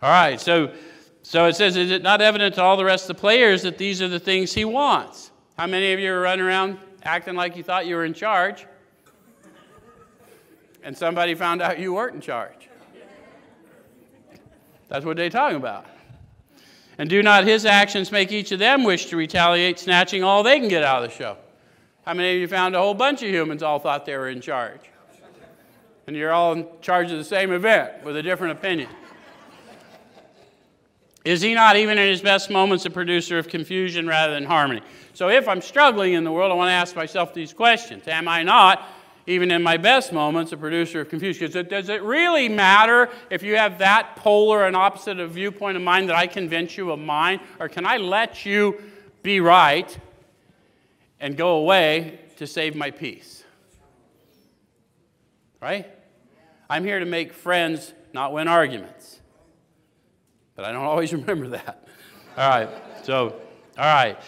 All right, so, so it says, Is it not evident to all the rest of the players that these are the things he wants? How many of you are running around acting like you thought you were in charge? And somebody found out you weren't in charge. That's what they're talking about. And do not his actions make each of them wish to retaliate, snatching all they can get out of the show? How many of you found a whole bunch of humans all thought they were in charge? And you're all in charge of the same event with a different opinion. Is he not, even in his best moments, a producer of confusion rather than harmony? So if I'm struggling in the world, I want to ask myself these questions Am I not, even in my best moments, a producer of confusion? Does it really matter if you have that polar and opposite of viewpoint of mine that I convince you of mine? Or can I let you be right and go away to save my peace? Right? I'm here to make friends, not win arguments. But I don't always remember that. All right, so, all right.